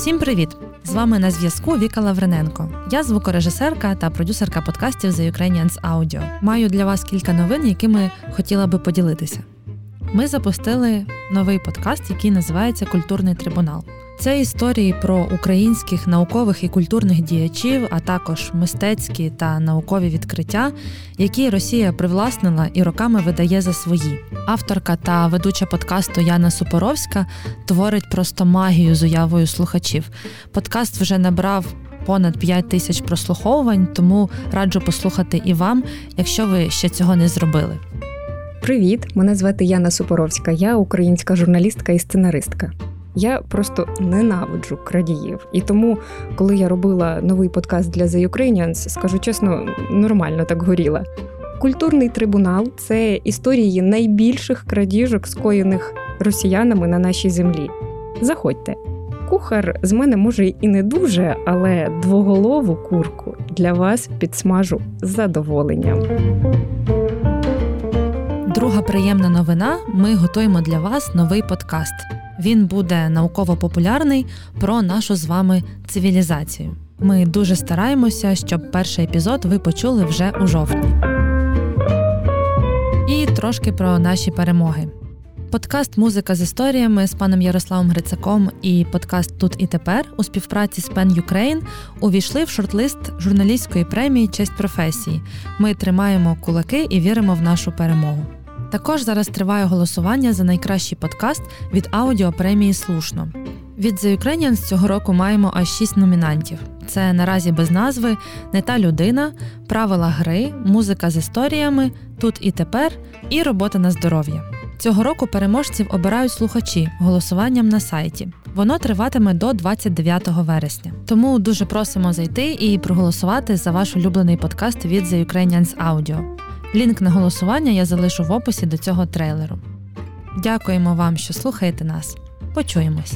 Всім привіт! З вами на зв'язку Віка Лаврененко. Я звукорежисерка та продюсерка подкастів The Ukrainians Audio. Маю для вас кілька новин, якими хотіла би поділитися. Ми запустили новий подкаст, який називається Культурний трибунал. Це історії про українських наукових і культурних діячів, а також мистецькі та наукові відкриття, які Росія привласнила і роками видає за свої. Авторка та ведуча подкасту Яна Супоровська творить просто магію з уявою слухачів. Подкаст вже набрав. Понад 5 тисяч прослуховувань, тому раджу послухати і вам, якщо ви ще цього не зробили. Привіт! Мене звати Яна Супоровська, я українська журналістка і сценаристка. Я просто ненавиджу крадіїв. І тому, коли я робила новий подкаст для The Ukrainians, скажу чесно, нормально так горіла. Культурний трибунал це історії найбільших крадіжок, скоєних росіянами на нашій землі. Заходьте. Кухар з мене може і не дуже, але двоголову курку для вас підсмажу з задоволенням. Друга приємна новина: ми готуємо для вас новий подкаст. Він буде науково-популярний про нашу з вами цивілізацію. Ми дуже стараємося, щоб перший епізод ви почули вже у жовтні. І трошки про наші перемоги. Подкаст Музика з історіями з паном Ярославом Грицаком і подкаст Тут і тепер у співпраці з Pen Ukraine увійшли в шорт-лист журналістської премії Честь професії. Ми тримаємо кулаки і віримо в нашу перемогу. Також зараз триває голосування за найкращий подкаст від аудіопремії Слушно. Від The Ukrainians цього року маємо аж шість номінантів: це наразі без назви, не та людина, правила гри, музика з історіями, тут і тепер, і робота на здоров'я. Цього року переможців обирають слухачі голосуванням на сайті. Воно триватиме до 29 вересня. Тому дуже просимо зайти і проголосувати за ваш улюблений подкаст від The Ukrainians Audio. Лінк на голосування я залишу в описі до цього трейлеру. Дякуємо вам, що слухаєте нас. Почуємось!